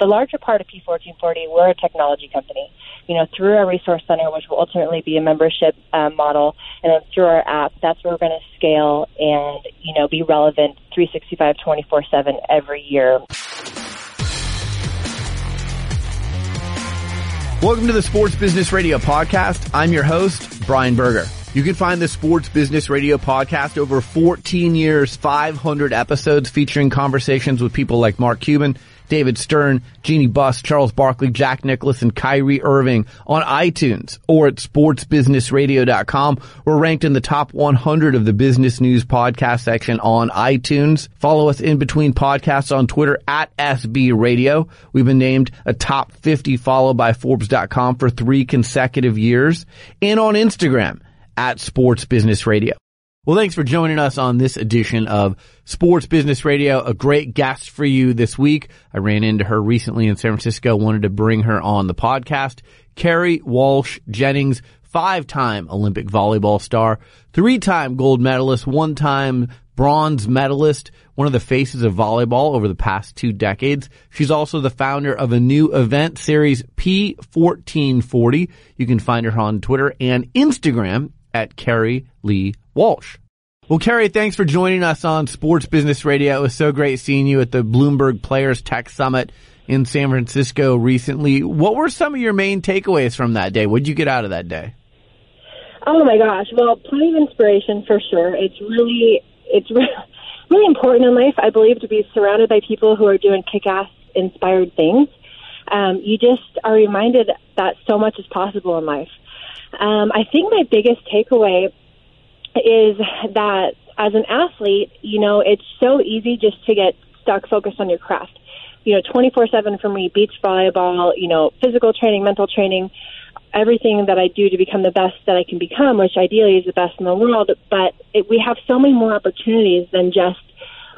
the larger part of P1440, we're a technology company. You know, through our resource center, which will ultimately be a membership uh, model, and then through our app, that's where we're going to scale and you know be relevant 365, 24 seven every year. Welcome to the Sports Business Radio podcast. I'm your host, Brian Berger. You can find the Sports Business Radio podcast over 14 years, 500 episodes featuring conversations with people like Mark Cuban, David Stern, Jeanie Buss, Charles Barkley, Jack Nicklaus, and Kyrie Irving on iTunes or at sportsbusinessradio.com. We're ranked in the top 100 of the business news podcast section on iTunes. Follow us in between podcasts on Twitter at SB Radio. We've been named a top 50 follow by Forbes.com for three consecutive years and on Instagram at Sports Business Radio. Well, thanks for joining us on this edition of Sports Business Radio. A great guest for you this week. I ran into her recently in San Francisco, wanted to bring her on the podcast. Kerri Walsh Jennings, five-time Olympic volleyball star, three-time gold medalist, one-time bronze medalist, one of the faces of volleyball over the past two decades. She's also the founder of a new event series, P1440. You can find her on Twitter and Instagram at Kerri Lee Walsh. Well, Kerri, thanks for joining us on Sports Business Radio. It was so great seeing you at the Bloomberg Players Tech Summit in San Francisco recently. What were some of your main takeaways from that day? What did you get out of that day? Oh my gosh! Well, plenty of inspiration for sure. It's really, it's really important in life, I believe, to be surrounded by people who are doing kick-ass, inspired things. Um, you just are reminded that so much is possible in life. Um, I think my biggest takeaway is that as an athlete, you know, it's so easy just to get stuck focused on your craft. You know, 24 7 for me, beach volleyball, you know, physical training, mental training, everything that I do to become the best that I can become, which ideally is the best in the world. But it, we have so many more opportunities than just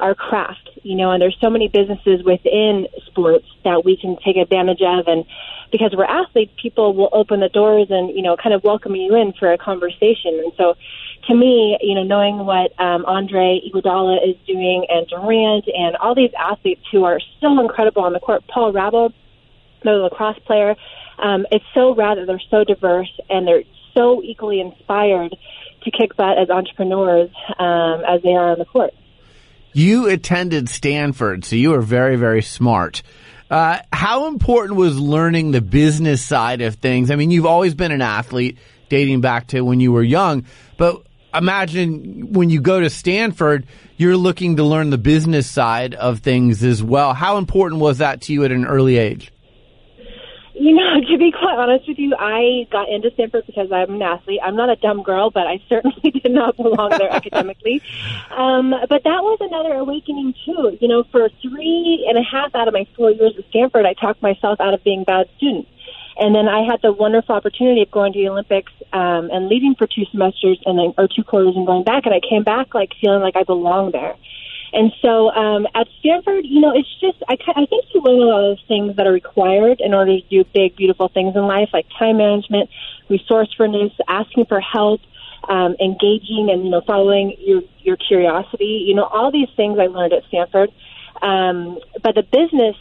our craft, you know, and there's so many businesses within sports that we can take advantage of. And because we're athletes, people will open the doors and, you know, kind of welcome you in for a conversation. And so to me, you know, knowing what um, Andre Iguodala is doing and Durant and all these athletes who are so incredible on the court, Paul Rabil, the lacrosse player, um, it's so rad that they're so diverse and they're so equally inspired to kick butt as entrepreneurs um, as they are on the court. You attended Stanford, so you are very, very smart. Uh, how important was learning the business side of things? I mean, you've always been an athlete dating back to when you were young, but imagine when you go to Stanford, you're looking to learn the business side of things as well. How important was that to you at an early age? You know, to be quite honest with you, I got into Stanford because I'm an athlete. I'm not a dumb girl, but I certainly did not belong there academically. Um, but that was another awakening too. You know, for three and a half out of my four years at Stanford, I talked myself out of being a bad student. And then I had the wonderful opportunity of going to the Olympics um, and leaving for two semesters and then or two quarters and going back. And I came back like feeling like I belonged there. And so um, at Stanford, you know, it's just I, I think you learn a lot of things that are required in order to do big, beautiful things in life, like time management, resourcefulness, asking for help, um, engaging, and you know, following your your curiosity. You know, all these things I learned at Stanford. Um, but the business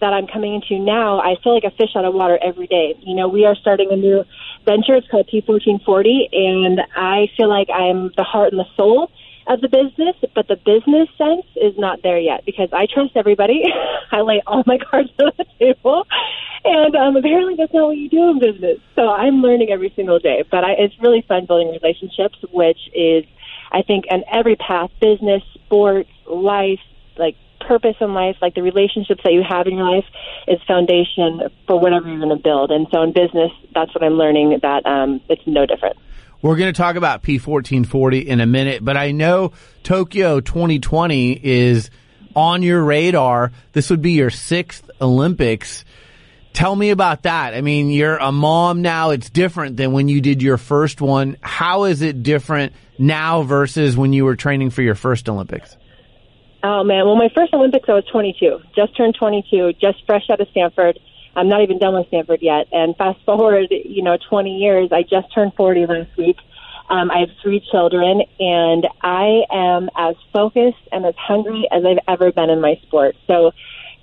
that I'm coming into now, I feel like a fish out of water every day. You know, we are starting a new venture. It's called P1440, and I feel like I'm the heart and the soul of the business, but the business sense is not there yet because I trust everybody. I lay all my cards on the table, and um, apparently that's not what you do in business. So I'm learning every single day, but I, it's really fun building relationships, which is, I think, in every path, business, sports, life, like purpose in life, like the relationships that you have in your life, is foundation for whatever you're going to build. And so in business, that's what I'm learning that um, it's no different. We're going to talk about P1440 in a minute, but I know Tokyo 2020 is on your radar. This would be your sixth Olympics. Tell me about that. I mean, you're a mom now. It's different than when you did your first one. How is it different now versus when you were training for your first Olympics? Oh man, well, my first Olympics I was 22, just turned 22, just fresh out of Stanford. I'm not even done with Stanford yet. And fast forward, you know, 20 years, I just turned 40 last week. Um, I have three children, and I am as focused and as hungry as I've ever been in my sport. So,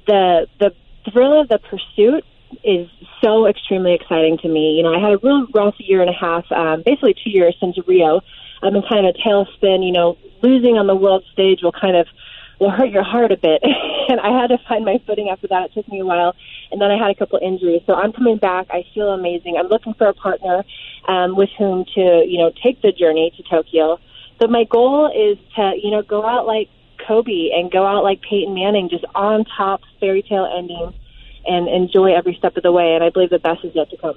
the the thrill of the pursuit is so extremely exciting to me. You know, I had a real rough year and a half, um, basically two years since Rio. I'm in kind of a tailspin. You know, losing on the world stage will kind of will hurt your heart a bit. and I had to find my footing after that. It took me a while, and then I had a couple injuries. So I'm coming back. I feel amazing. I'm looking for a partner um, with whom to you know take the journey to Tokyo. But my goal is to you know go out like Kobe and go out like Peyton Manning, just on top, fairy tale ending, and enjoy every step of the way. And I believe the best is yet to come.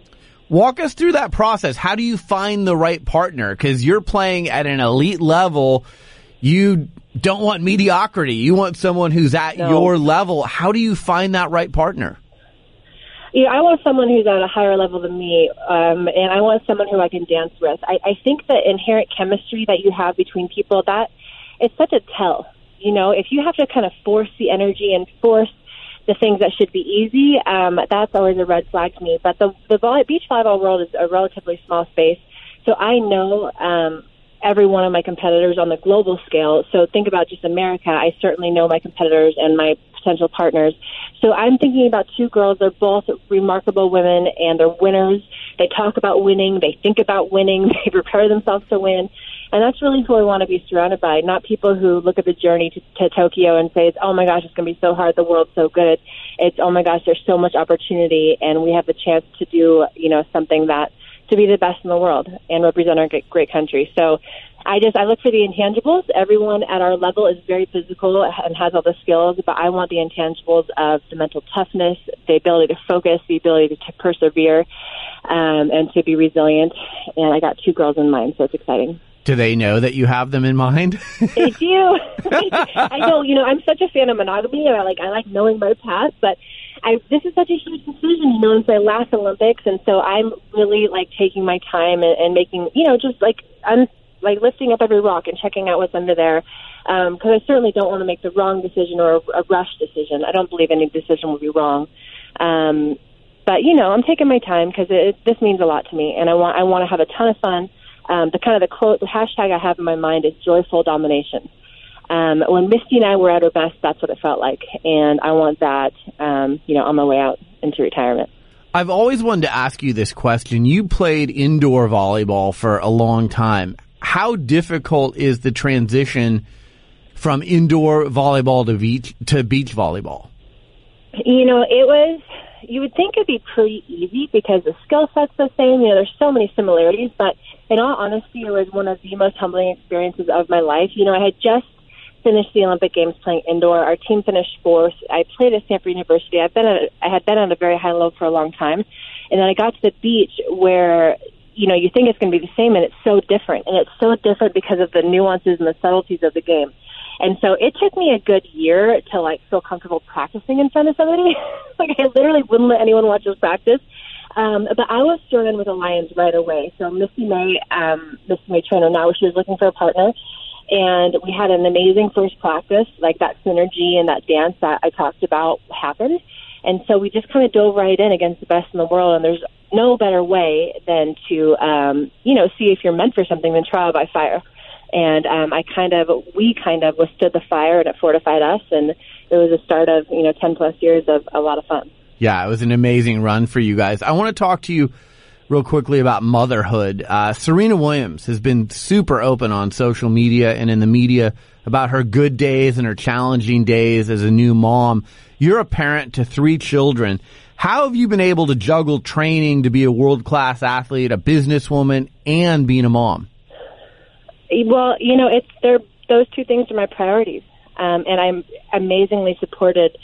Walk us through that process. How do you find the right partner? Because you're playing at an elite level. You don't want mediocrity. You want someone who's at no. your level. How do you find that right partner? Yeah, I want someone who's at a higher level than me, um, and I want someone who I can dance with. I, I think the inherent chemistry that you have between people that it's such a tell. You know, if you have to kind of force the energy and force the things that should be easy, um, that's always a red flag to me. But the the volley, beach volleyball world is a relatively small space, so I know um, every one of my competitors on the global scale. So think about just America. I certainly know my competitors and my potential partners. So I'm thinking about two girls. They're both remarkable women and they're winners. They talk about winning. They think about winning. They prepare themselves to win. And that's really who I want to be surrounded by, not people who look at the journey to, to Tokyo and say, oh my gosh, it's going to be so hard. The world's so good. It's, oh my gosh, there's so much opportunity and we have the chance to do, you know, something that to be the best in the world and represent our great country. So I just I look for the intangibles. Everyone at our level is very physical and has all the skills, but I want the intangibles of the mental toughness, the ability to focus, the ability to persevere, um, and to be resilient. And I got two girls in mind, so it's exciting. Do they know that you have them in mind? they do. I know. You know, I'm such a fan of monogamy. I like I like knowing my path, but I this is such a huge decision. You know, it's my last Olympics, and so I'm really like taking my time and, and making you know just like I'm like lifting up every rock and checking out what's under there because um, I certainly don't want to make the wrong decision or a, a rush decision. I don't believe any decision will be wrong. Um, but you know, I'm taking my time because it, this means a lot to me, and I want I want to have a ton of fun. Um, the kind of the quote, the hashtag I have in my mind is joyful domination. Um, when Misty and I were at our best, that's what it felt like, and I want that, um, you know, on my way out into retirement. I've always wanted to ask you this question. You played indoor volleyball for a long time. How difficult is the transition from indoor volleyball to beach to beach volleyball? You know, it was you would think it'd be pretty easy because the skill set's the same. You know, there's so many similarities, but in all honesty, it was one of the most humbling experiences of my life. You know, I had just finished the Olympic Games playing indoor. Our team finished fourth. I played at Stanford University. I've been at, I had been at a very high level for a long time, and then I got to the beach where you know you think it's going to be the same, and it's so different, and it's so different because of the nuances and the subtleties of the game. And so it took me a good year to like feel comfortable practicing in front of somebody. like I literally wouldn't let anyone watch us practice. Um, but I was thrown in with the Lions right away. So Misty May, um, Misty May-Treanor now, she was looking for a partner. And we had an amazing first practice, like that synergy and that dance that I talked about happened. And so we just kind of dove right in against the best in the world. And there's no better way than to, um, you know, see if you're meant for something than trial by fire. And um, I kind of, we kind of withstood the fire and it fortified us. And it was a start of, you know, 10 plus years of a lot of fun. Yeah, it was an amazing run for you guys. I want to talk to you real quickly about motherhood. Uh, Serena Williams has been super open on social media and in the media about her good days and her challenging days as a new mom. You're a parent to three children. How have you been able to juggle training to be a world class athlete, a businesswoman, and being a mom? Well, you know, it's they're, those two things are my priorities, um, and I'm amazingly supported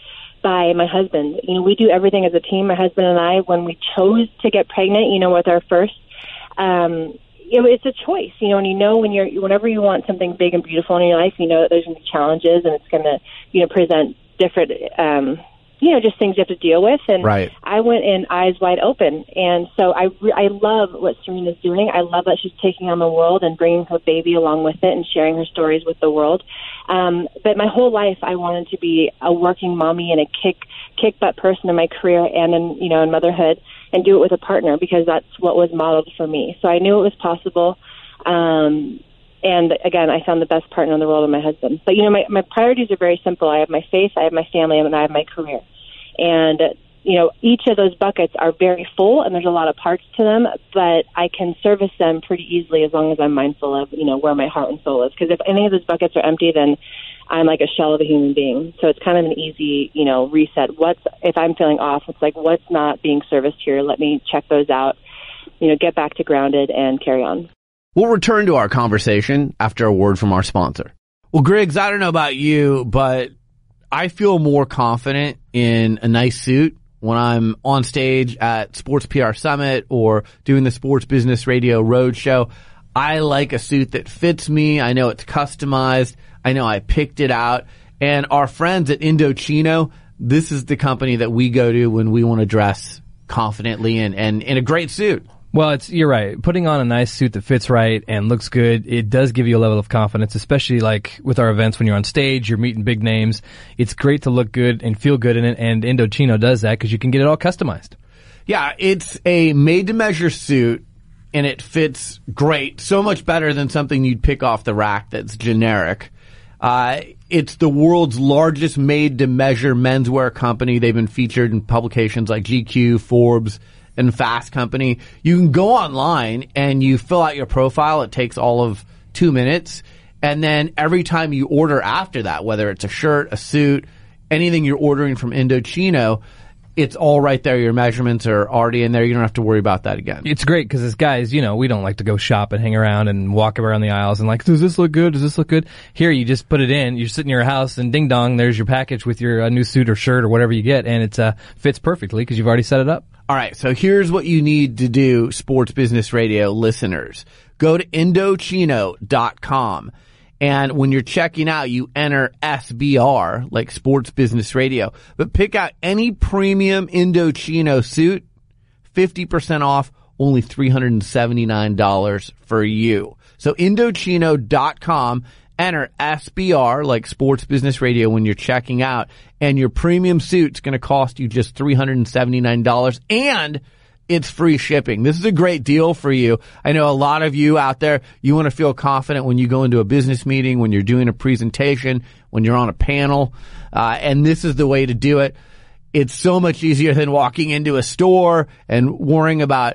by my husband. You know, we do everything as a team. My husband and I, when we chose to get pregnant, you know, with our first, um, know, it's a choice, you know, and you know when you're, whenever you want something big and beautiful in your life, you know that there's going to be challenges and it's going to, you know, present different, um, you know, just things you have to deal with. And right. I went in eyes wide open. And so I, re- I love what Serena's doing. I love that she's taking on the world and bringing her baby along with it and sharing her stories with the world. Um, but my whole life, I wanted to be a working mommy and a kick, kick butt person in my career and in, you know, in motherhood and do it with a partner because that's what was modeled for me. So I knew it was possible. Um, and again, I found the best partner in the world in my husband. But you know, my, my priorities are very simple. I have my faith, I have my family, and I have my career. And you know, each of those buckets are very full and there's a lot of parts to them, but I can service them pretty easily as long as I'm mindful of, you know, where my heart and soul is. Because if any of those buckets are empty, then I'm like a shell of a human being. So it's kind of an easy, you know, reset. What's, if I'm feeling off, it's like, what's not being serviced here? Let me check those out, you know, get back to grounded and carry on. We'll return to our conversation after a word from our sponsor. Well, Griggs, I don't know about you, but I feel more confident in a nice suit when I'm on stage at Sports PR Summit or doing the Sports Business Radio Roadshow. I like a suit that fits me. I know it's customized. I know I picked it out. And our friends at Indochino, this is the company that we go to when we want to dress confidently and, and in a great suit. Well, it's you're right. Putting on a nice suit that fits right and looks good, it does give you a level of confidence, especially like with our events when you're on stage, you're meeting big names. It's great to look good and feel good in it, and Indochino does that because you can get it all customized. Yeah, it's a made to measure suit and it fits great. So much better than something you'd pick off the rack that's generic. Uh, it's the world's largest made to measure menswear company. They've been featured in publications like GQ, Forbes, and Fast Company. You can go online and you fill out your profile. It takes all of two minutes. And then every time you order after that, whether it's a shirt, a suit, anything you're ordering from Indochino, it's all right there. Your measurements are already in there. You don't have to worry about that again. It's great because as guys, you know, we don't like to go shop and hang around and walk around the aisles and like, does this look good? Does this look good? Here, you just put it in. You're sitting in your house and ding dong, there's your package with your uh, new suit or shirt or whatever you get, and it uh, fits perfectly because you've already set it up. All right, so here's what you need to do, Sports Business Radio listeners. Go to Indochino.com. And when you're checking out, you enter SBR, like Sports Business Radio, but pick out any premium Indochino suit, 50% off, only $379 for you. So Indochino.com, enter SBR, like Sports Business Radio when you're checking out, and your premium suit's going to cost you just $379 and it's free shipping. This is a great deal for you. I know a lot of you out there, you want to feel confident when you go into a business meeting, when you're doing a presentation, when you're on a panel, uh, and this is the way to do it. It's so much easier than walking into a store and worrying about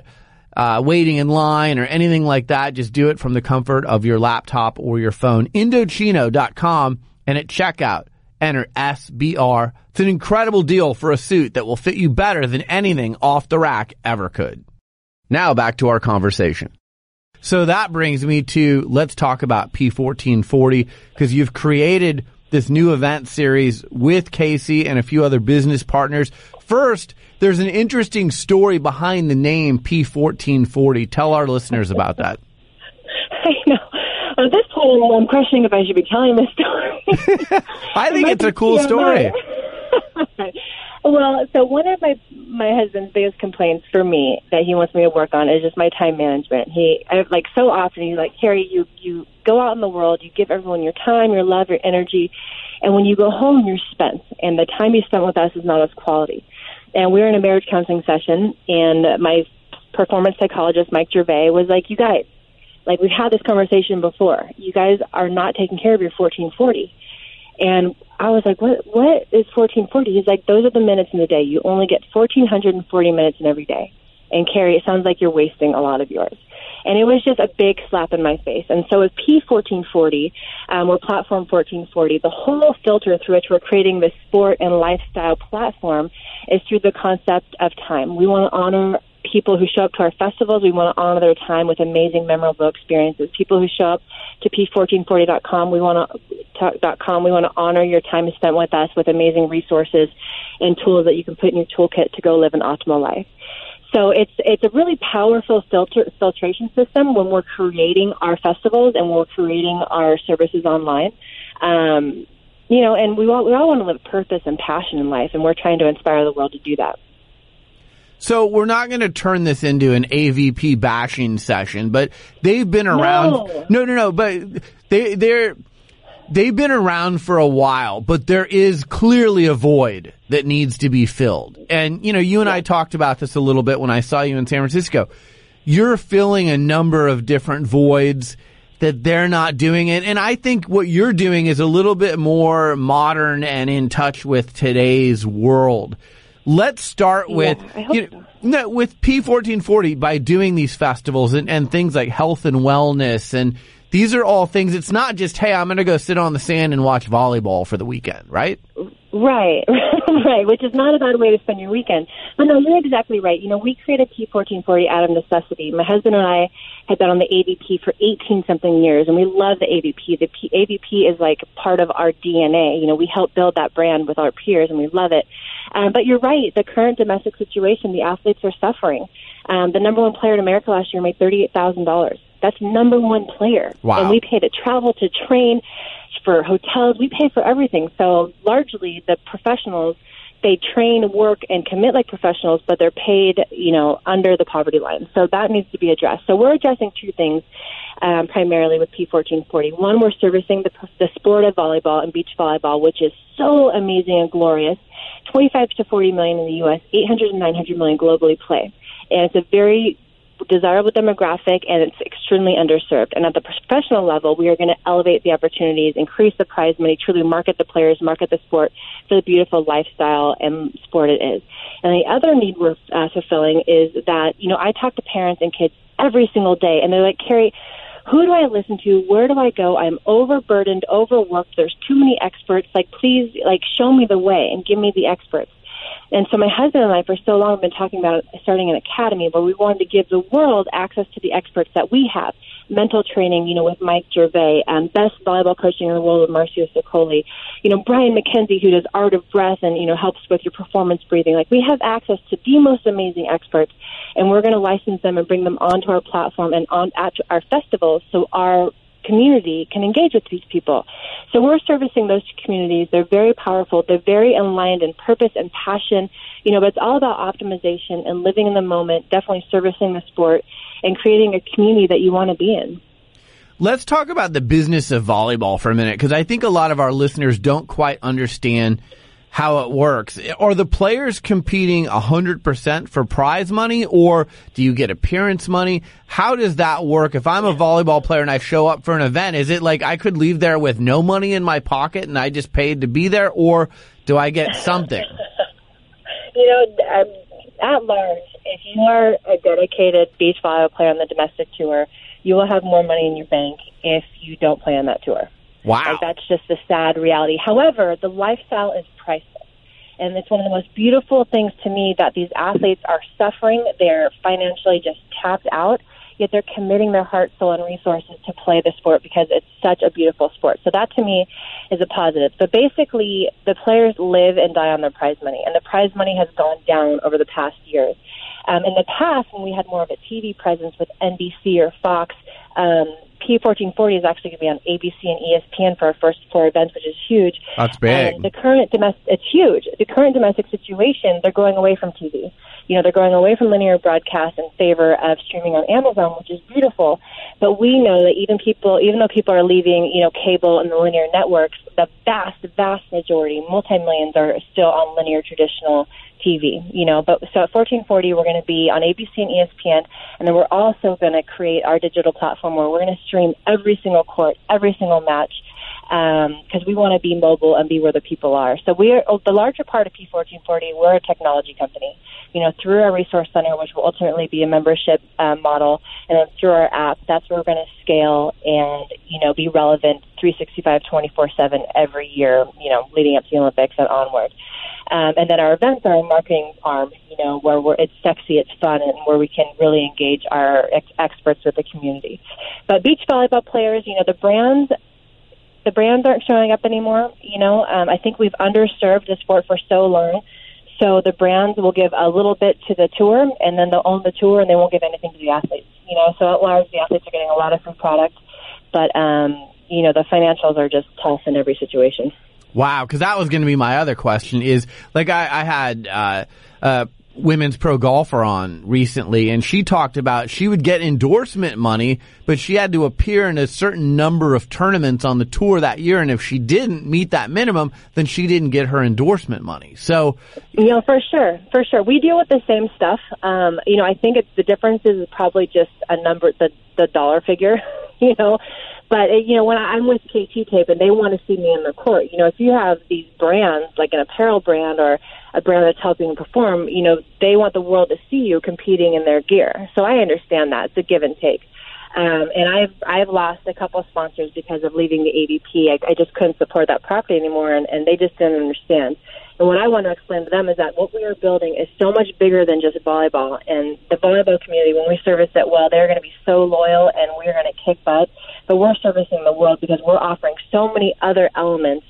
uh, waiting in line or anything like that. Just do it from the comfort of your laptop or your phone. Indochino.com and at checkout, enter SBR. It's an incredible deal for a suit that will fit you better than anything off the rack ever could. Now back to our conversation. So that brings me to let's talk about P1440 because you've created this new event series with Casey and a few other business partners. First, there's an interesting story behind the name P1440. Tell our listeners about that. I know. At this point, I'm questioning if I should be telling this story. I think it's a cool story. well, so one of my my husband's biggest complaints for me that he wants me to work on is just my time management. He I, like so often he's like, Kerri, you you go out in the world, you give everyone your time, your love, your energy, and when you go home, you're spent, and the time you spent with us is not as quality. And we were in a marriage counseling session, and my performance psychologist Mike Gervais was like, "You guys, like we've had this conversation before. You guys are not taking care of your 1440." And I was like, "What? What is 1440?" He's like, "Those are the minutes in the day. You only get 1440 minutes in every day." And Kerri, it sounds like you're wasting a lot of yours. And it was just a big slap in my face. And so with P1440, um, or Platform 1440, the whole filter through which we're creating this sport and lifestyle platform is through the concept of time. We want to honor people who show up to our festivals. We want to honor their time with amazing, memorable experiences. People who show up to p1440.com, we want to .com, we want to honor your time spent with us with amazing resources and tools that you can put in your toolkit to go live an optimal life. So it's it's a really powerful filter filtration system when we're creating our festivals and we're creating our services online. Um, you know, and we all we all want to live purpose and passion in life, and we're trying to inspire the world to do that. So we're not going to turn this into an AVP bashing session, but they've been around. No, no, no, no but they they're they've been around for a while, but there is clearly a void that needs to be filled. And, you know, you and I talked about this a little bit when I saw you in San Francisco. You're filling a number of different voids that they're not doing it. And I think what you're doing is a little bit more modern and in touch with today's world. Let's start with hope you know, no, with P1440 by doing these festivals and, and things like health and wellness and these are all things. It's not just hey, I'm going to go sit on the sand and watch volleyball for the weekend, right? Mm-hmm. Right, right, which is not a bad way to spend your weekend. But no, you're exactly right. You know, we created P1440 out of necessity. My husband and I had been on the AVP for 18 something years, and we love the AVP. The P- AVP is like part of our DNA. You know, we help build that brand with our peers, and we love it. Um, but you're right. The current domestic situation, the athletes are suffering. Um, the number one player in America last year made thirty-eight thousand dollars. That's number one player, Wow. and we pay to travel to train for hotels. We pay for everything. So largely, the professionals they train, work, and commit like professionals, but they're paid, you know, under the poverty line. So that needs to be addressed. So we're addressing two things um, primarily with P1440. One, we're servicing the, the sport of volleyball and beach volleyball, which is so amazing and glorious. 25 to 40 million in the U.S., 800 and 900 million globally play. And it's a very desirable demographic and it's extremely underserved. And at the professional level, we are going to elevate the opportunities, increase the prize money, truly market the players, market the sport for the beautiful lifestyle and sport it is. And the other need we're uh, fulfilling is that, you know, I talk to parents and kids every single day and they're like, Kerri, who do I listen to? Where do I go? I'm overburdened, overworked. There's too many experts. Like, please, like, show me the way and give me the experts. And so my husband and I, for so long, have been talking about starting an academy where we wanted to give the world access to the experts that we have. Mental training, you know, with Mike Gervais, um, best volleyball coaching in the world with Marcio Sicoli, you know, Brian McKenzie, who does art of breath and, you know, helps with your performance breathing. Like, we have access to the most amazing experts, and we're going to license them and bring them onto our platform and on at our festivals so our community can engage with these people. So we're servicing those communities. They're very powerful. They're very aligned in purpose and passion. You know, but it's all about optimization and living in the moment, definitely servicing the sport and creating a community that you want to be in. Let's talk about the business of volleyball for a minute because I think a lot of our listeners don't quite understand how it works. Are the players competing 100% for prize money or do you get appearance money? How does that work? If I'm a volleyball player and I show up for an event, is it like I could leave there with no money in my pocket and I just paid to be there or do I get something? You know, um, at large, if you are a dedicated beach volleyball player on the domestic tour, you will have more money in your bank if you don't play on that tour. Wow. Like that's just the sad reality. However, the lifestyle is priceless. And it's one of the most beautiful things to me that these athletes are suffering. They're financially just tapped out, yet they're committing their heart, soul, and resources to play the sport because it's such a beautiful sport. So that to me is a positive. But basically, the players live and die on their prize money, and the prize money has gone down over the past years. Um, in the past, when we had more of a TV presence with NBC or Fox, um, P1440 is actually going to be on ABC and ESPN for our first four events, which is huge. That's big. And the current domestic, it's huge. The current domestic situation, they're going away from TV. You know, they're going away from linear broadcast in favor of streaming on Amazon, which is beautiful. But we know that even people, even though people are leaving, you know, cable and the linear networks, the vast, vast majority, multi millions, are still on linear traditional TV, you know. But so at 1440, we're going to be on ABC and ESPN, and then we're also going to create our digital platform where we're going to stream every single court, every single match, because we want to be mobile and be where the people are. So we are the larger part of P1440. We're a technology company, you know, through our resource center, which will ultimately be a membership uh, model, and then through our app, that's where we're going to scale and you know be relevant 365, 24/7 every year, you know, leading up to the Olympics and onward. Um, and then our events are a marketing arm, you know, where we're, it's sexy, it's fun, and where we can really engage our ex- experts with the community. But beach volleyball players, you know, the brands, the brands aren't showing up anymore. You know, um, I think we've underserved the sport for so long. So the brands will give a little bit to the tour, and then they'll own the tour, and they won't give anything to the athletes. You know, so at large, the athletes are getting a lot of free product, but um, you know, the financials are just tough in every situation. Wow, because that was going to be my other question. Is like I, I had uh, uh, women's pro golfer on recently, and she talked about she would get endorsement money, but she had to appear in a certain number of tournaments on the tour that year, and if she didn't meet that minimum, then she didn't get her endorsement money. So, You know, for sure, for sure, we deal with the same stuff. Um, you know, I think it's the difference is probably just a number, the the dollar figure. You know, But uh, you know, when I'm with KT Tape and they want to see me in the court, you know, if you have these brands like an apparel brand or a brand that's helping perform, you know, they want the world to see you competing in their gear. So I understand that it's a give and take. Um, and I've I've lost a couple of sponsors because of leaving the AVP. I, I just couldn't support that property anymore, and, and they just didn't understand. And what I want to explain to them is that what we are building is so much bigger than just volleyball. And the volleyball community, when we service it well, they're going to be so loyal, and we're going to kick butt. But we're servicing the world because we're offering so many other elements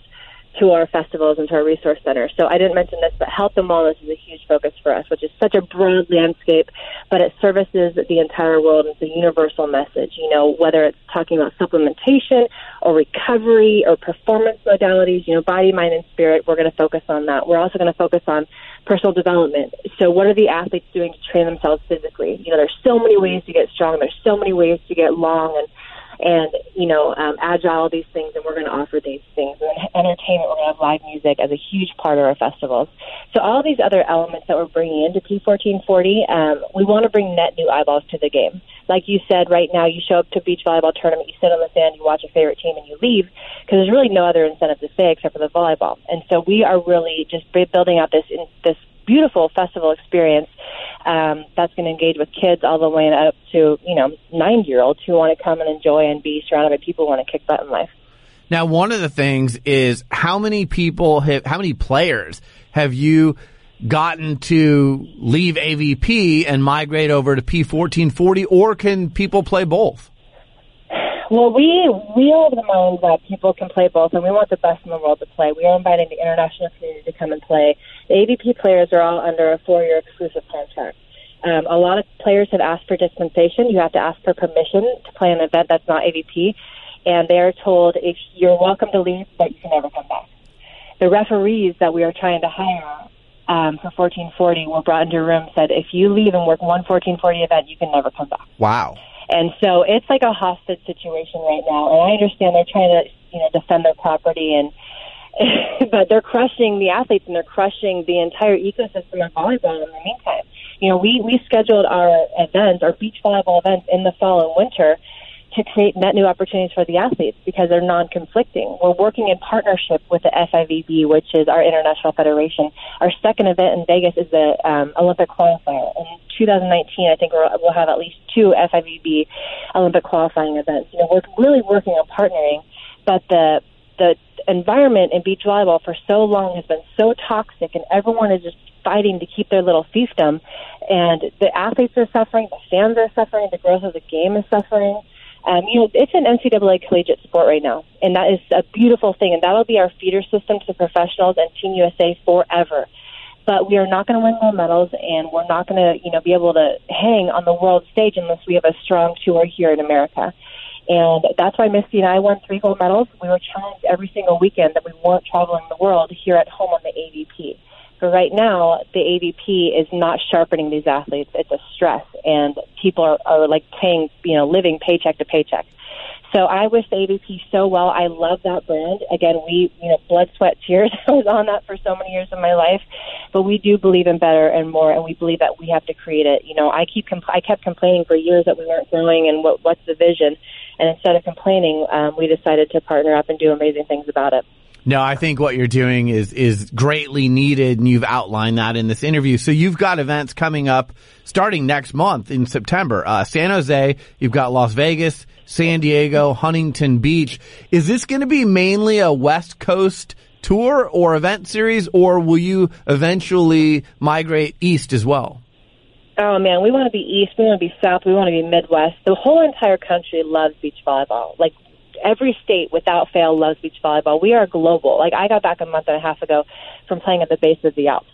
to our festivals and to our resource centers. So I didn't mention this, but health and wellness is a huge focus for us, which is such a broad landscape, but it services the entire world. It's a universal message, you know, whether it's talking about supplementation or recovery or performance modalities, you know, body, mind, and spirit, we're going to focus on that. We're also going to focus on personal development. So what are the athletes doing to train themselves physically? You know, there's so many ways to get strong. There's so many ways to get long and and you know um, agile these things and we're going to offer these things. And entertainment we're going to have live music as a huge part of our festivals. So all these other elements that we're bringing into p1440 um, we want to bring net new eyeballs to the game. Like you said right now you show up to a beach volleyball tournament you sit on the sand you watch a favorite team and you leave because there's really no other incentive to stay except for the volleyball. And so we are really just building out this this beautiful festival experience um, that's going to engage with kids all the way up to you know nine year olds who want to come and enjoy and be surrounded by people who want to kick butt in life. Now, one of the things is how many people have, how many players have you gotten to leave AVP and migrate over to P1440, or can people play both? Well, we we are of the mind that people can play both, and we want the best in the world to play. We are inviting the international community to come and play. The AVP players are all under a four-year exclusive contract. Um, a lot of players have asked for dispensation. You have to ask for permission to play an event that's not AVP, and they are told if you're welcome to leave, but you can never come back. The referees that we are trying to hire um, for 1440 were brought into a room said if you leave and work one 1440 event, you can never come back. Wow. And so it's like a hostage situation right now. And I understand they're trying to, you know, defend their property and, but they're crushing the athletes and they're crushing the entire ecosystem of volleyball in the meantime. You know, we, we scheduled our events, our beach volleyball events in the fall and winter to create net new opportunities for the athletes because they're non-conflicting. We're working in partnership with the FIVB, which is our international federation. Our second event in Vegas is the um, Olympic qualifier. In 2019, I think we'll have at least two FIVB Olympic qualifying events. You know, we're really working on partnering, but the the environment in beach volleyball for so long has been so toxic, and everyone is just fighting to keep their little fiefdom. And the athletes are suffering, the fans are suffering, the growth of the game is suffering. Um, you know, it's an NCAA collegiate sport right now, and that is a beautiful thing, and that'll be our feeder system to professionals and Team USA forever. But we are not going to win gold medals, and we're not going to, you know, be able to hang on the world stage unless we have a strong tour here in America. And that's why Misty and I won three gold medals. We were challenged every single weekend that we weren't traveling the world here at home on the AVP. But right now, the AVP is not sharpening these athletes. It's a stress, and people are, are like paying, you know, living paycheck to paycheck. So I wish the AVP so well. I love that brand. Again, we, you know, blood, sweat, tears. I was on that for so many years of my life, but we do believe in better and more, and we believe that we have to create it. You know, I keep, compl- I kept complaining for years that we weren't growing, and what, what's the vision? And instead of complaining, um, we decided to partner up and do amazing things about it. No, I think what you're doing is is greatly needed, and you've outlined that in this interview. So you've got events coming up starting next month in September. Uh, San Jose, you've got Las Vegas, San Diego, Huntington Beach. Is this going to be mainly a West Coast tour or event series, or will you eventually migrate east as well? Oh man, we want to be east, we want to be south, we want to be Midwest. The whole entire country loves beach volleyball. Like every state without fail loves beach volleyball. We are global. Like I got back a month and a half ago from playing at the base of the Alps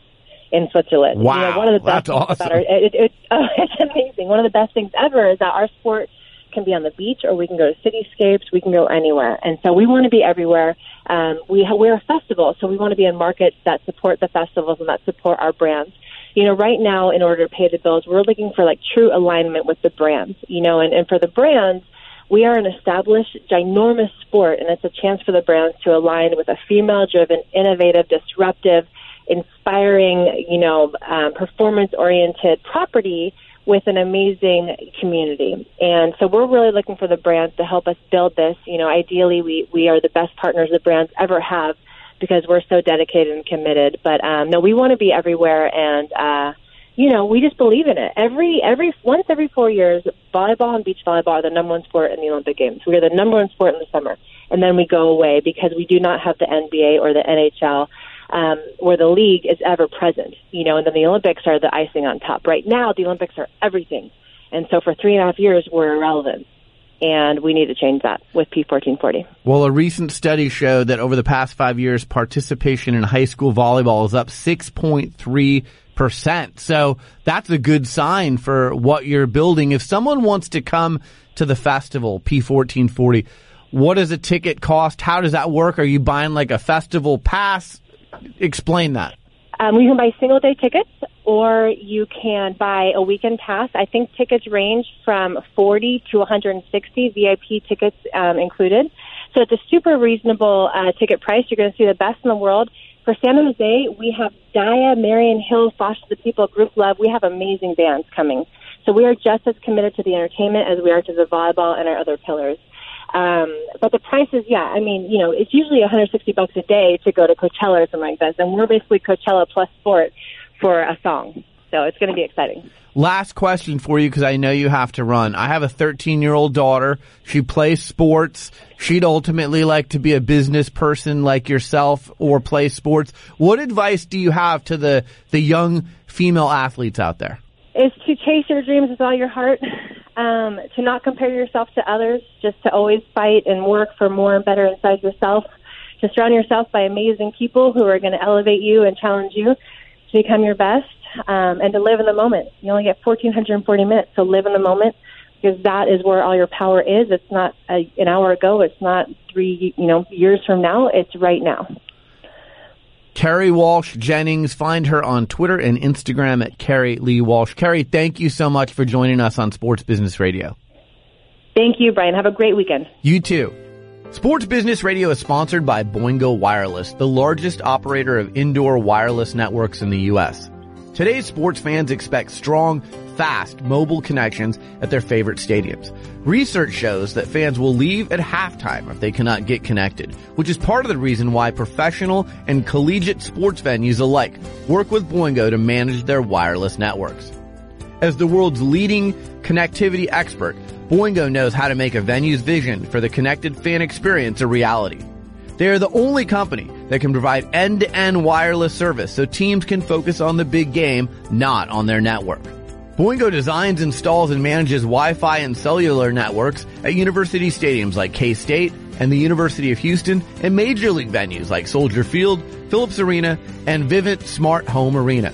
in Switzerland. Wow, you know, one of the best that's awesome. Our, it, it, oh, it's amazing. One of the best things ever is that our sport can be on the beach or we can go to cityscapes. We can go anywhere, and so we want to be everywhere. Um, we we're a festival, so we want to be in markets that support the festivals and that support our brands you know, right now, in order to pay the bills, we're looking for like true alignment with the brands, you know, and, and for the brands, we are an established, ginormous sport, and it's a chance for the brands to align with a female driven, innovative, disruptive, inspiring, you know, um, performance oriented property with an amazing community. And so we're really looking for the brands to help us build this. You know, ideally we, we are the best partners the brands ever have because we're so dedicated and committed. But um, no, we want to be everywhere and uh you know, we just believe in it. Every every once every four years, volleyball and beach volleyball are the number one sport in the Olympic Games. We are the number one sport in the summer, and then we go away because we do not have the NBA or the NHL um, where the league is ever present, you know, and then the Olympics are the icing on top. Right now, the Olympics are everything. And so for three and a half years, we're irrelevant. And we need to change that with P1440. Well, a recent study showed that over the past five years, participation in high school volleyball is up 6.3%. So that's a good sign for what you're building. If someone wants to come to the festival, P1440, what does a ticket cost? How does that work? Are you buying like a festival pass? Explain that. Um, you can buy single day tickets or you can buy a weekend pass. I think tickets range from 40 to 160 VIP tickets um, included. So it's a super reasonable uh, ticket price. You're going to see the best in the world. For San Jose, we have Dia, Marian Hill, Foster the People, Grouplove. We have amazing bands coming. So we are just as committed to the entertainment as we are to the volleyball and our other pillars. Um, but the prices, yeah, I mean, you know, it's usually 160 bucks a day to go to Coachella or something like this, and we're basically Coachella plus sport for a song. So it's going to be exciting. Last question for you because I know you have to run. I have a 13 year old daughter. She plays sports. She'd ultimately like to be a business person like yourself or play sports. What advice do you have to the, the young female athletes out there? Is to chase your dreams with all your heart um, to not compare yourself to others, just to always fight and work for more and better inside yourself, to surround yourself by amazing people who are going to elevate you and challenge you to become your best, um, and to live in the moment. You only get 1,440 minutes, so live in the moment because that is where all your power is. It's not a, an hour ago. It's not three, you know, years from now. It's right now. Kerri Walsh Jennings. Find her on Twitter and Instagram at Kerri Lee Walsh. Kerri, thank you so much for joining us on Sports Business Radio. Thank you, Brian. Have a great weekend. You too. Sports Business Radio is sponsored by Boingo Wireless, the largest operator of indoor wireless networks in the U.S. Today's sports fans expect strong, fast, mobile connections at their favorite stadiums. Research shows that fans will leave at halftime if they cannot get connected, which is part of the reason why professional and collegiate sports venues alike work with Boingo to manage their wireless networks. As the world's leading connectivity expert, Boingo knows how to make a venue's vision for the connected fan experience a reality. They are the only company that can provide end-to-end wireless service so teams can focus on the big game, not on their network. Boingo designs, installs, and manages Wi-Fi and cellular networks at university stadiums like K-State and the University of Houston and major league venues like Soldier Field, Phillips Arena, and Vivint Smart Home Arena.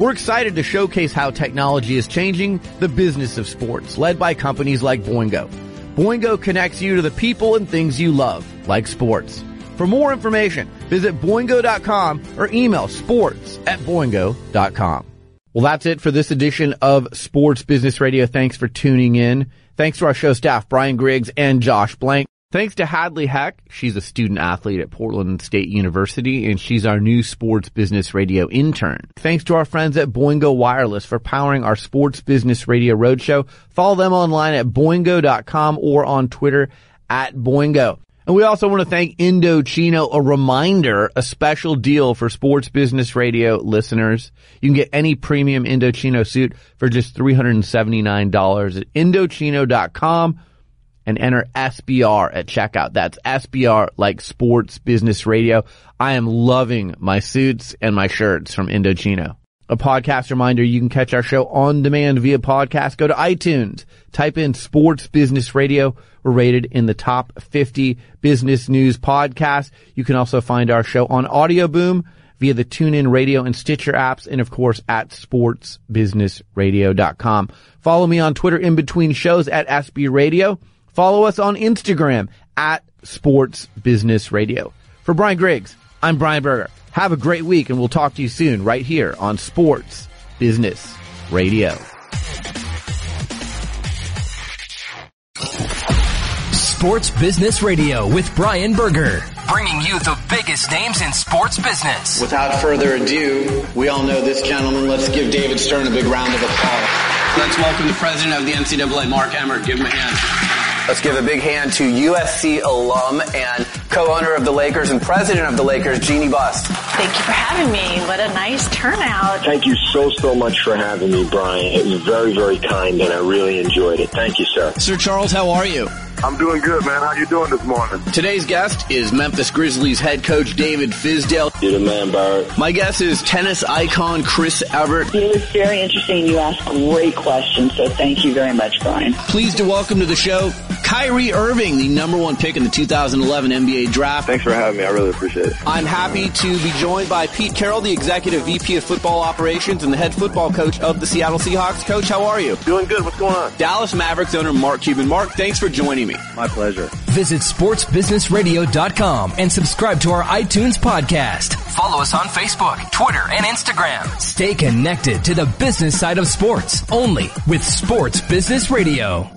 We're excited to showcase how technology is changing the business of sports, led by companies like Boingo. Boingo connects you to the people and things you love, like sports. For more information, visit boingo.com or email sports at boingo.com. Well, that's it for this edition of Sports Business Radio. Thanks for tuning in. Thanks to our show staff, Brian Griggs and Josh Blank. Thanks to Hadley Heck. She's a student athlete at Portland State University and she's our new Sports Business Radio intern. Thanks to our friends at Boingo Wireless for powering our Sports Business Radio Roadshow. Follow them online at boingo.com or on Twitter at Boingo. And we also want to thank Indochino, a reminder, a special deal for sports business radio listeners. You can get any premium Indochino suit for just $379 at Indochino.com and enter SBR at checkout. That's SBR like sports business radio. I am loving my suits and my shirts from Indochino. A podcast reminder, you can catch our show on demand via podcast. Go to iTunes, type in sports business radio. We're rated in the top 50 business news podcasts. You can also find our show on Audioboom via the TuneIn Radio and Stitcher apps, and of course at sportsbusinessradio.com. Follow me on Twitter in between shows at SB Radio. Follow us on Instagram at Sports Business Radio. For Brian Griggs, I'm Brian Berger. Have a great week and we'll talk to you soon right here on Sports Business Radio. Sports Business Radio with Brian Berger. bringing you the biggest names in sports business. Without further ado, we all know this gentleman. Let's give David Stern a big round of applause. Let's welcome the president of the NCAA, Mark Emmert. Give him a hand. Let's give a big hand to USC alum and co-owner of the Lakers and president of the Lakers, Jeanie Buss. Thank you for having me. What a nice turnout. Thank you so, so much for having me, Brian. It was very, very kind and I really enjoyed it. Thank you, sir. Sir Charles, how are you? I'm doing good, man. How you doing this morning? Today's guest is Memphis Grizzlies head coach David Fizdale. You're the man, Barrett. My guest is tennis icon Chris Evert. It was very interesting. You asked great questions, so thank you very much, Brian. Pleased to welcome to the show Kyrie Irving, the number one pick in the 2011 NBA draft. Thanks for having me. I really appreciate it. I'm happy to be joined by Pete Carroll, the executive VP of football operations and the head football coach of the Seattle Seahawks. Coach, how are you? Doing good. What's going on? Dallas Mavericks owner Mark Cuban. Mark, thanks for joining me. My pleasure. Visit sportsbusinessradio.com and subscribe to our iTunes podcast. Follow us on Facebook, Twitter, and Instagram. Stay connected to the business side of sports only with Sports Business Radio.